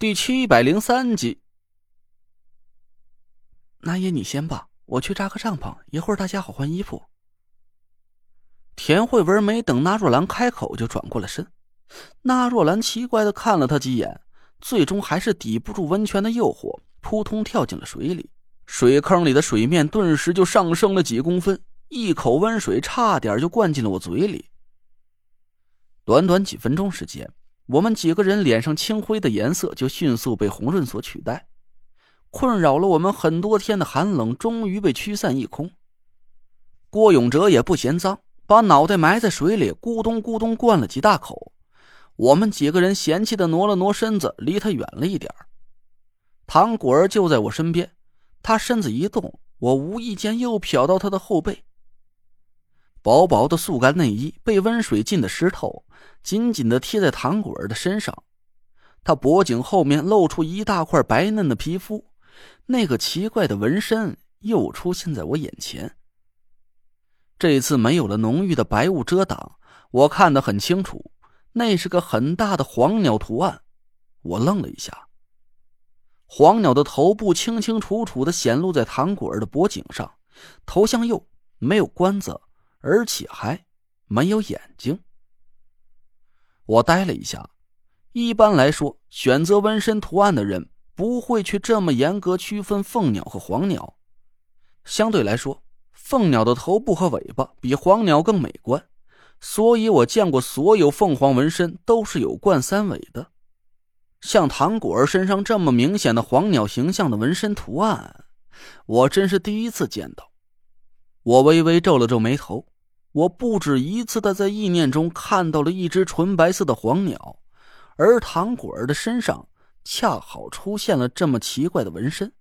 第七百零三集。那爷，你先吧，我去扎个帐篷，一会儿大家好换衣服。田慧文没等纳若兰开口，就转过了身。纳若兰奇怪的看了他几眼，最终还是抵不住温泉的诱惑，扑通跳进了水里。水坑里的水面顿时就上升了几公分，一口温水差点就灌进了我嘴里。短短几分钟时间。我们几个人脸上青灰的颜色就迅速被红润所取代，困扰了我们很多天的寒冷终于被驱散一空。郭永哲也不嫌脏，把脑袋埋在水里，咕咚咕咚灌了几大口。我们几个人嫌弃的挪了挪身子，离他远了一点唐果儿就在我身边，他身子一动，我无意间又瞟到他的后背。薄薄的速干内衣被温水浸得湿透。紧紧的贴在唐果儿的身上，他脖颈后面露出一大块白嫩的皮肤，那个奇怪的纹身又出现在我眼前。这次没有了浓郁的白雾遮挡，我看得很清楚，那是个很大的黄鸟图案。我愣了一下，黄鸟的头部清清楚楚的显露在唐果儿的脖颈上，头向右，没有冠子，而且还没有眼睛。我呆了一下，一般来说，选择纹身图案的人不会去这么严格区分凤鸟和黄鸟。相对来说，凤鸟的头部和尾巴比黄鸟更美观，所以我见过所有凤凰纹身都是有冠三尾的。像唐果儿身上这么明显的黄鸟形象的纹身图案，我真是第一次见到。我微微皱了皱眉头。我不止一次的在意念中看到了一只纯白色的黄鸟，而唐果儿的身上恰好出现了这么奇怪的纹身。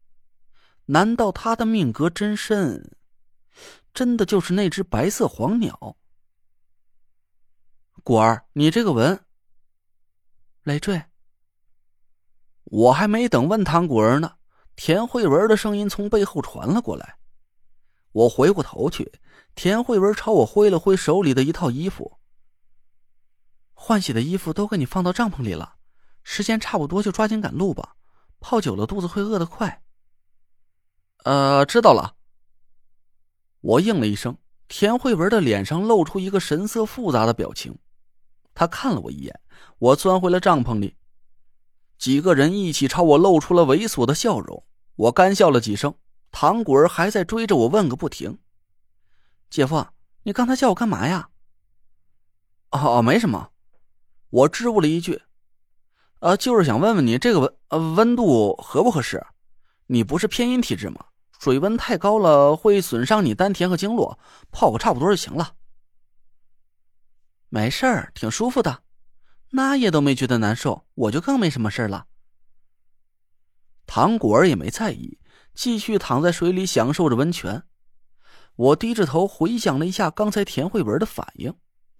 难道他的命格真身，真的就是那只白色黄鸟？果儿，你这个纹，累赘。我还没等问唐果儿呢，田慧文的声音从背后传了过来。我回过头去。田慧文朝我挥了挥手里的一套衣服，换洗的衣服都给你放到帐篷里了，时间差不多就抓紧赶路吧，泡久了肚子会饿得快。呃，知道了。我应了一声。田慧文的脸上露出一个神色复杂的表情，他看了我一眼，我钻回了帐篷里，几个人一起朝我露出了猥琐的笑容。我干笑了几声，唐果儿还在追着我问个不停。姐夫，你刚才叫我干嘛呀？哦，没什么，我支吾了一句，呃，就是想问问你这个温呃温度合不合适？你不是偏阴体质吗？水温太高了会损伤你丹田和经络，泡个差不多就行了。没事儿，挺舒服的，那也都没觉得难受，我就更没什么事了。唐果儿也没在意，继续躺在水里享受着温泉。我低着头回想了一下刚才田慧文的反应，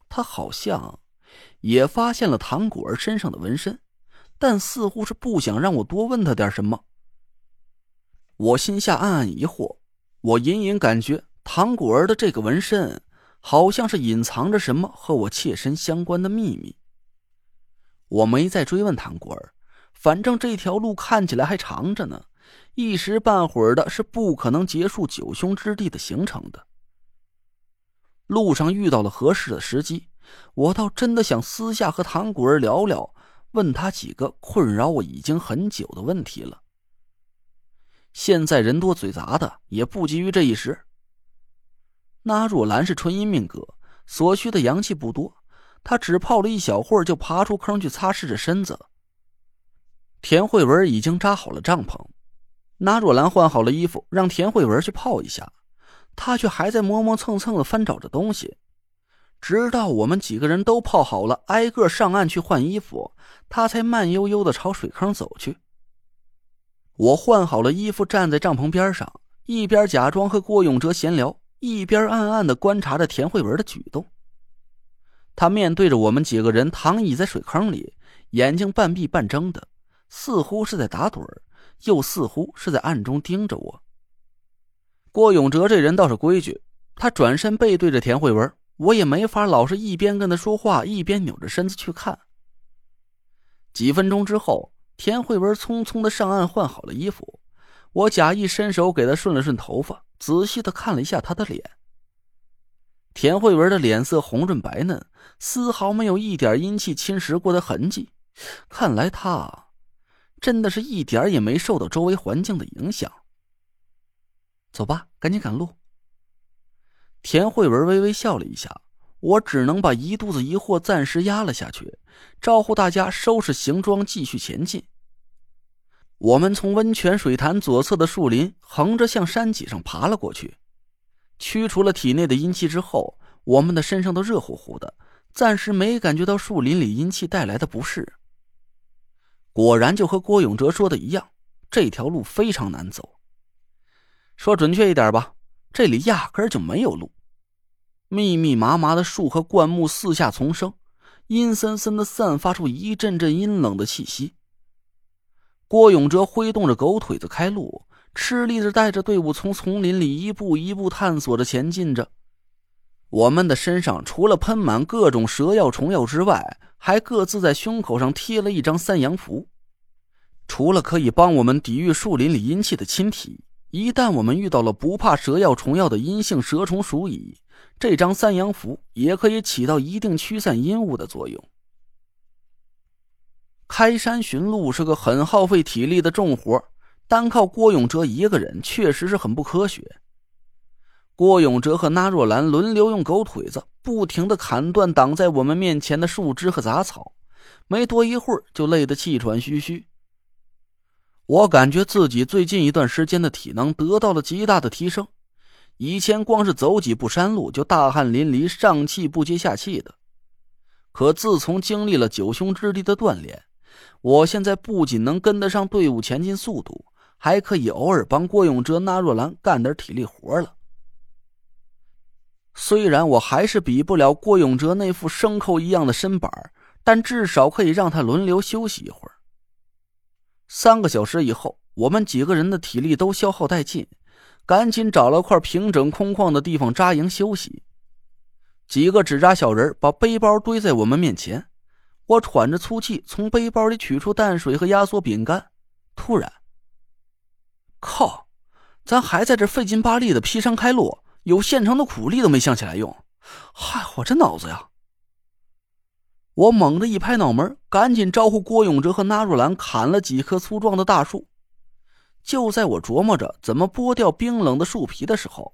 他好像也发现了唐果儿身上的纹身，但似乎是不想让我多问他点什么。我心下暗暗疑惑，我隐隐感觉唐果儿的这个纹身好像是隐藏着什么和我切身相关的秘密。我没再追问唐果儿，反正这条路看起来还长着呢。一时半会儿的是不可能结束九凶之地的行程的。路上遇到了合适的时机，我倒真的想私下和唐古儿聊聊，问他几个困扰我已经很久的问题了。现在人多嘴杂的，也不急于这一时。那若兰是纯阴命格，所需的阳气不多，她只泡了一小会儿就爬出坑去擦拭着身子。田慧文已经扎好了帐篷。拿若兰换好了衣服，让田慧文去泡一下，她却还在磨磨蹭蹭的翻找着东西。直到我们几个人都泡好了，挨个上岸去换衣服，他才慢悠悠的朝水坑走去。我换好了衣服，站在帐篷边上，一边假装和郭永哲闲聊，一边暗暗的观察着田慧文的举动。他面对着我们几个人躺倚在水坑里，眼睛半闭半睁的，似乎是在打盹儿。又似乎是在暗中盯着我。郭永哲这人倒是规矩，他转身背对着田慧文，我也没法老是一边跟他说话，一边扭着身子去看。几分钟之后，田慧文匆匆的上岸换好了衣服，我假意伸手给他顺了顺头发，仔细的看了一下他的脸。田慧文的脸色红润白嫩，丝毫没有一点阴气侵蚀过的痕迹，看来她真的是一点也没受到周围环境的影响。走吧，赶紧赶路。田慧文微微笑了一下，我只能把一肚子疑惑暂时压了下去，招呼大家收拾行装，继续前进。我们从温泉水潭左侧的树林横着向山脊上爬了过去，驱除了体内的阴气之后，我们的身上都热乎乎的，暂时没感觉到树林里阴气带来的不适。果然，就和郭永哲说的一样，这条路非常难走。说准确一点吧，这里压根就没有路，密密麻麻的树和灌木四下丛生，阴森森的散发出一阵阵阴冷的气息。郭永哲挥动着狗腿子开路，吃力的带着队伍从丛林里一步一步探索着前进着。我们的身上除了喷满各种蛇药虫药之外，还各自在胸口上贴了一张三阳符。除了可以帮我们抵御树林里阴气的侵体，一旦我们遇到了不怕蛇药虫药的阴性蛇虫鼠蚁，这张三阳符也可以起到一定驱散阴物的作用。开山寻路是个很耗费体力的重活，单靠郭永哲一个人确实是很不科学。郭永哲和那若兰轮流用狗腿子不停的砍断挡在我们面前的树枝和杂草，没多一会儿就累得气喘吁吁。我感觉自己最近一段时间的体能得到了极大的提升，以前光是走几步山路就大汗淋漓、上气不接下气的，可自从经历了九兄之力的锻炼。我现在不仅能跟得上队伍前进速度，还可以偶尔帮郭永哲、那若兰干点体力活了。虽然我还是比不了郭永哲那副牲口一样的身板，但至少可以让他轮流休息一会儿。三个小时以后，我们几个人的体力都消耗殆尽，赶紧找了块平整空旷的地方扎营休息。几个纸扎小人把背包堆在我们面前。我喘着粗气，从背包里取出淡水和压缩饼干。突然，靠！咱还在这费劲巴力的劈山开路，有现成的苦力都没想起来用。嗨，我这脑子呀！我猛地一拍脑门，赶紧招呼郭永哲和纳若兰砍了几棵粗壮的大树。就在我琢磨着怎么剥掉冰冷的树皮的时候，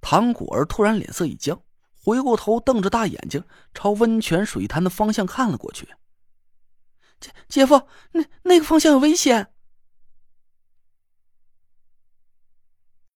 唐果儿突然脸色一僵。回过头，瞪着大眼睛朝温泉水潭的方向看了过去。姐姐夫，那那个方向有危险！